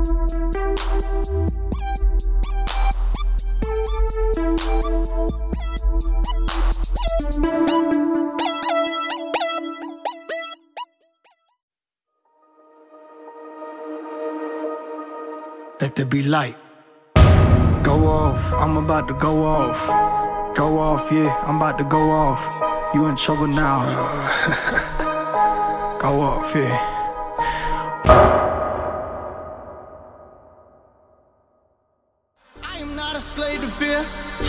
Let there be light. Go off, I'm about to go off. Go off, yeah, I'm about to go off. You in trouble now. go off, yeah. Fear.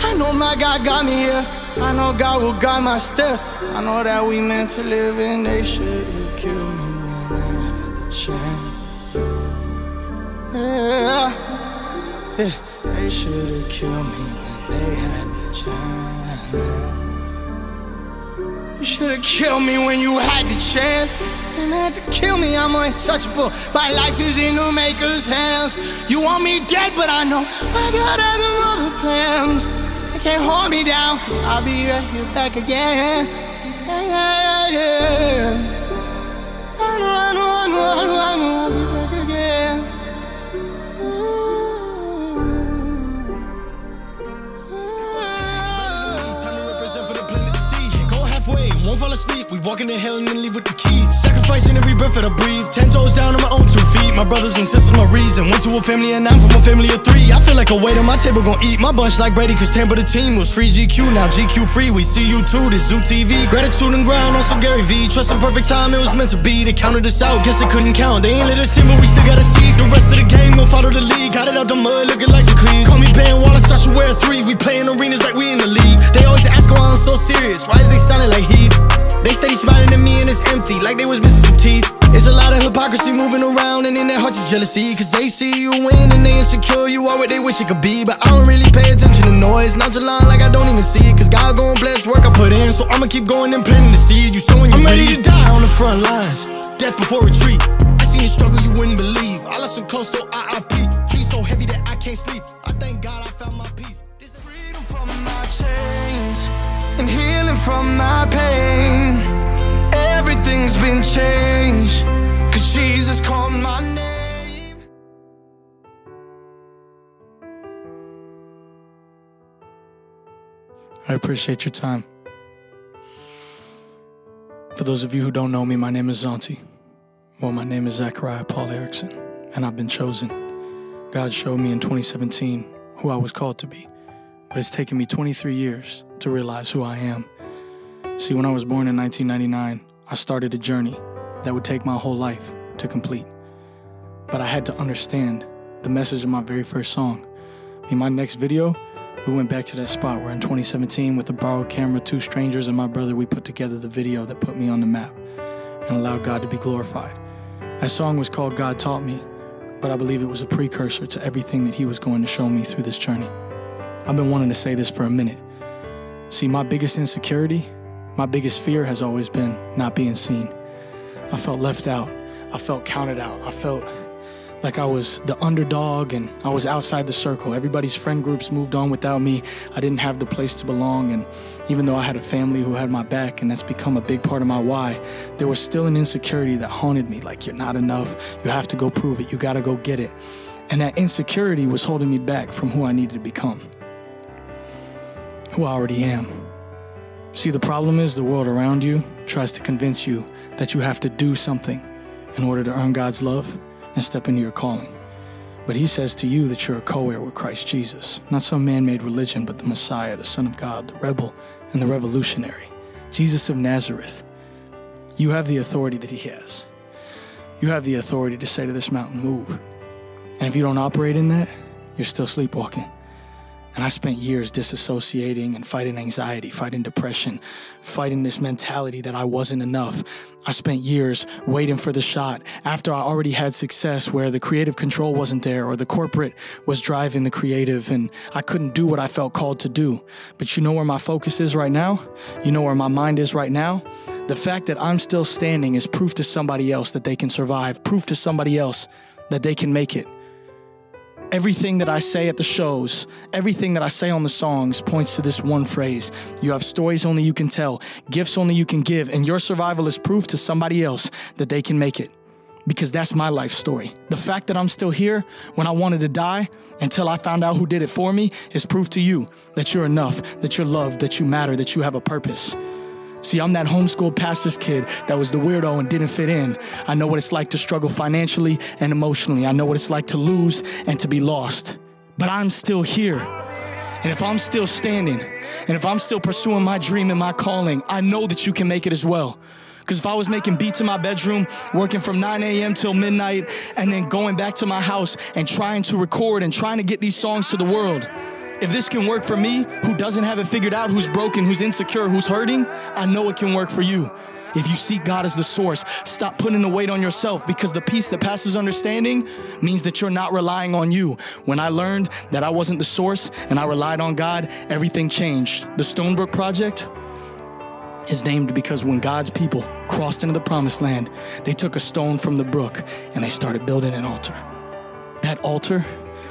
I know my God got me here. I know God will guide my steps. I know that we meant to live and they should kill me when they had the chance. Yeah, yeah. They should have killed me when they had the chance. You should have killed me when you had the chance. And had to kill me, I'm untouchable. My life is in the maker's hands. You want me dead, but I know my God has other plans. They can't hold me down, cause I'll be right here back again. Yeah, yeah, fall asleep. We walk into hell and then leave with the keys. Sacrificing every breath that I breathe. Ten toes down on my own two feet. My brothers and sisters, my reason. Went to a family and I'm from a family of three. I feel like a weight on my table gon' eat my bunch like Brady, cause Tampa the team was free GQ. Now GQ free, we see you too. This Zoo TV. Gratitude and grind on some Gary V. Trust in perfect time, it was meant to be. They counted us out, guess they couldn't count. They ain't let us in, but we still gotta see. The rest of the game gon' follow the league. Got it out the mud, looking like cleats. Call me Ben Wallace, I should wear a three. We playing arenas like we in the league. They always ask why I'm so serious. Why is they sounding like Heath? They steady smiling at me and it's empty, like they was missing some teeth. It's a lot of hypocrisy moving around, and in their hearts is jealousy. Cause they see you win and they insecure, you are what they wish it could be. But I don't really pay attention to noise, Not nonchalant like I don't even see it. Cause God gon' bless work I put in, so I'ma keep going and planting the seed. You sowing your I'm ready to die on the front lines, death before retreat. I seen the struggle you wouldn't believe. I lost some close, so I IP. Dream so heavy that I can't sleep. I thank God I found my peace. This freedom from my chains and healing from my pain. Everything's been changed, cause Jesus called my name. I appreciate your time. For those of you who don't know me, my name is Zauntee. Well, my name is Zachariah Paul Erickson, and I've been chosen. God showed me in 2017 who I was called to be, but it's taken me 23 years to realize who I am. See, when I was born in 1999, I started a journey that would take my whole life to complete. But I had to understand the message of my very first song. In my next video, we went back to that spot where in 2017, with a borrowed camera, two strangers, and my brother, we put together the video that put me on the map and allowed God to be glorified. That song was called God Taught Me, but I believe it was a precursor to everything that He was going to show me through this journey. I've been wanting to say this for a minute. See, my biggest insecurity, my biggest fear has always been not being seen. I felt left out. I felt counted out. I felt like I was the underdog and I was outside the circle. Everybody's friend groups moved on without me. I didn't have the place to belong. And even though I had a family who had my back and that's become a big part of my why, there was still an insecurity that haunted me like, you're not enough. You have to go prove it. You got to go get it. And that insecurity was holding me back from who I needed to become, who I already am. See, the problem is the world around you tries to convince you that you have to do something in order to earn God's love and step into your calling. But he says to you that you're a co heir with Christ Jesus, not some man made religion, but the Messiah, the Son of God, the rebel, and the revolutionary, Jesus of Nazareth. You have the authority that he has. You have the authority to say to this mountain, move. And if you don't operate in that, you're still sleepwalking. And I spent years disassociating and fighting anxiety, fighting depression, fighting this mentality that I wasn't enough. I spent years waiting for the shot after I already had success where the creative control wasn't there or the corporate was driving the creative and I couldn't do what I felt called to do. But you know where my focus is right now? You know where my mind is right now? The fact that I'm still standing is proof to somebody else that they can survive, proof to somebody else that they can make it. Everything that I say at the shows, everything that I say on the songs points to this one phrase. You have stories only you can tell, gifts only you can give, and your survival is proof to somebody else that they can make it. because that's my life story. The fact that I'm still here when I wanted to die until I found out who did it for me is proof to you that you're enough, that you're loved, that you matter, that you have a purpose. See, I'm that homeschooled pastor's kid that was the weirdo and didn't fit in. I know what it's like to struggle financially and emotionally. I know what it's like to lose and to be lost. But I'm still here. And if I'm still standing, and if I'm still pursuing my dream and my calling, I know that you can make it as well. Because if I was making beats in my bedroom, working from 9 a.m. till midnight, and then going back to my house and trying to record and trying to get these songs to the world, if this can work for me, who doesn't have it figured out, who's broken, who's insecure, who's hurting, I know it can work for you. If you seek God as the source, stop putting the weight on yourself because the peace that passes understanding means that you're not relying on you. When I learned that I wasn't the source and I relied on God, everything changed. The Stonebrook Project, is named because when God's people crossed into the promised land, they took a stone from the brook and they started building an altar. That altar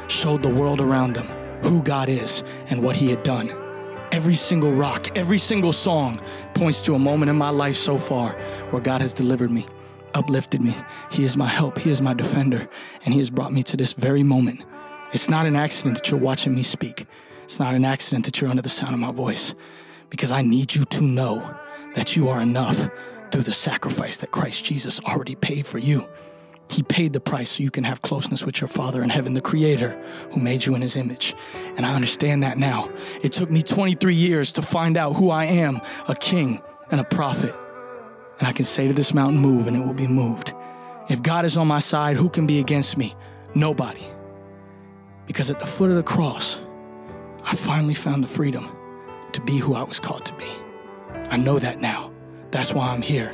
showed the world around them who God is and what He had done. Every single rock, every single song points to a moment in my life so far where God has delivered me, uplifted me. He is my help, He is my defender, and He has brought me to this very moment. It's not an accident that you're watching me speak. It's not an accident that you're under the sound of my voice because I need you to know that you are enough through the sacrifice that Christ Jesus already paid for you. He paid the price so you can have closeness with your Father in heaven, the Creator who made you in His image. And I understand that now. It took me 23 years to find out who I am a king and a prophet. And I can say to this mountain, move, and it will be moved. If God is on my side, who can be against me? Nobody. Because at the foot of the cross, I finally found the freedom to be who I was called to be. I know that now. That's why I'm here.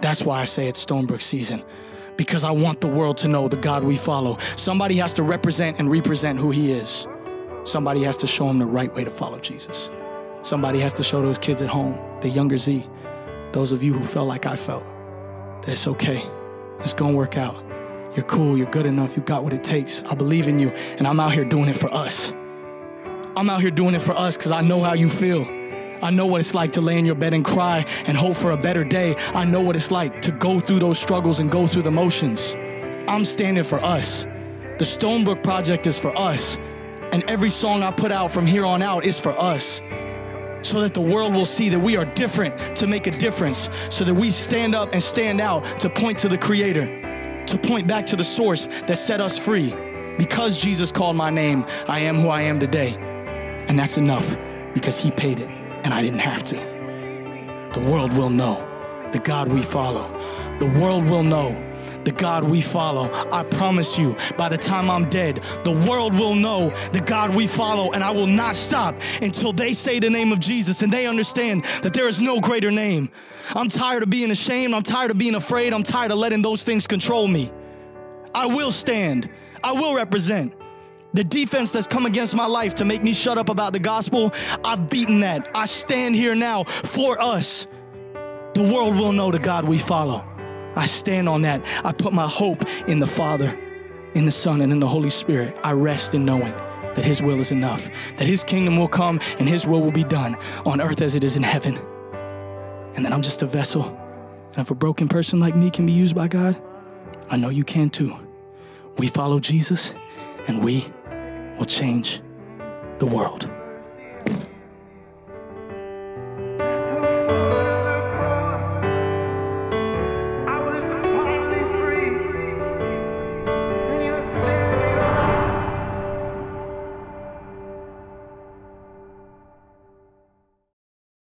That's why I say it's Stonebrook season. Because I want the world to know the God we follow. Somebody has to represent and represent who He is. Somebody has to show them the right way to follow Jesus. Somebody has to show those kids at home, the younger Z, those of you who felt like I felt, that it's okay. It's gonna work out. You're cool, you're good enough, you got what it takes. I believe in you, and I'm out here doing it for us. I'm out here doing it for us because I know how you feel. I know what it's like to lay in your bed and cry and hope for a better day. I know what it's like to go through those struggles and go through the motions. I'm standing for us. The Stonebrook Project is for us. And every song I put out from here on out is for us. So that the world will see that we are different to make a difference. So that we stand up and stand out to point to the Creator, to point back to the source that set us free. Because Jesus called my name, I am who I am today. And that's enough because He paid it and I didn't have to. The world will know the God we follow. The world will know the God we follow. I promise you, by the time I'm dead, the world will know the God we follow, and I will not stop until they say the name of Jesus and they understand that there is no greater name. I'm tired of being ashamed. I'm tired of being afraid. I'm tired of letting those things control me. I will stand. I will represent. The defense that's come against my life to make me shut up about the gospel, I've beaten that. I stand here now for us. The world will know the God we follow. I stand on that. I put my hope in the Father, in the Son, and in the Holy Spirit. I rest in knowing that His will is enough, that His kingdom will come and His will will be done on earth as it is in heaven. And that I'm just a vessel. And if a broken person like me can be used by God, I know you can too. We follow Jesus and we will change the world.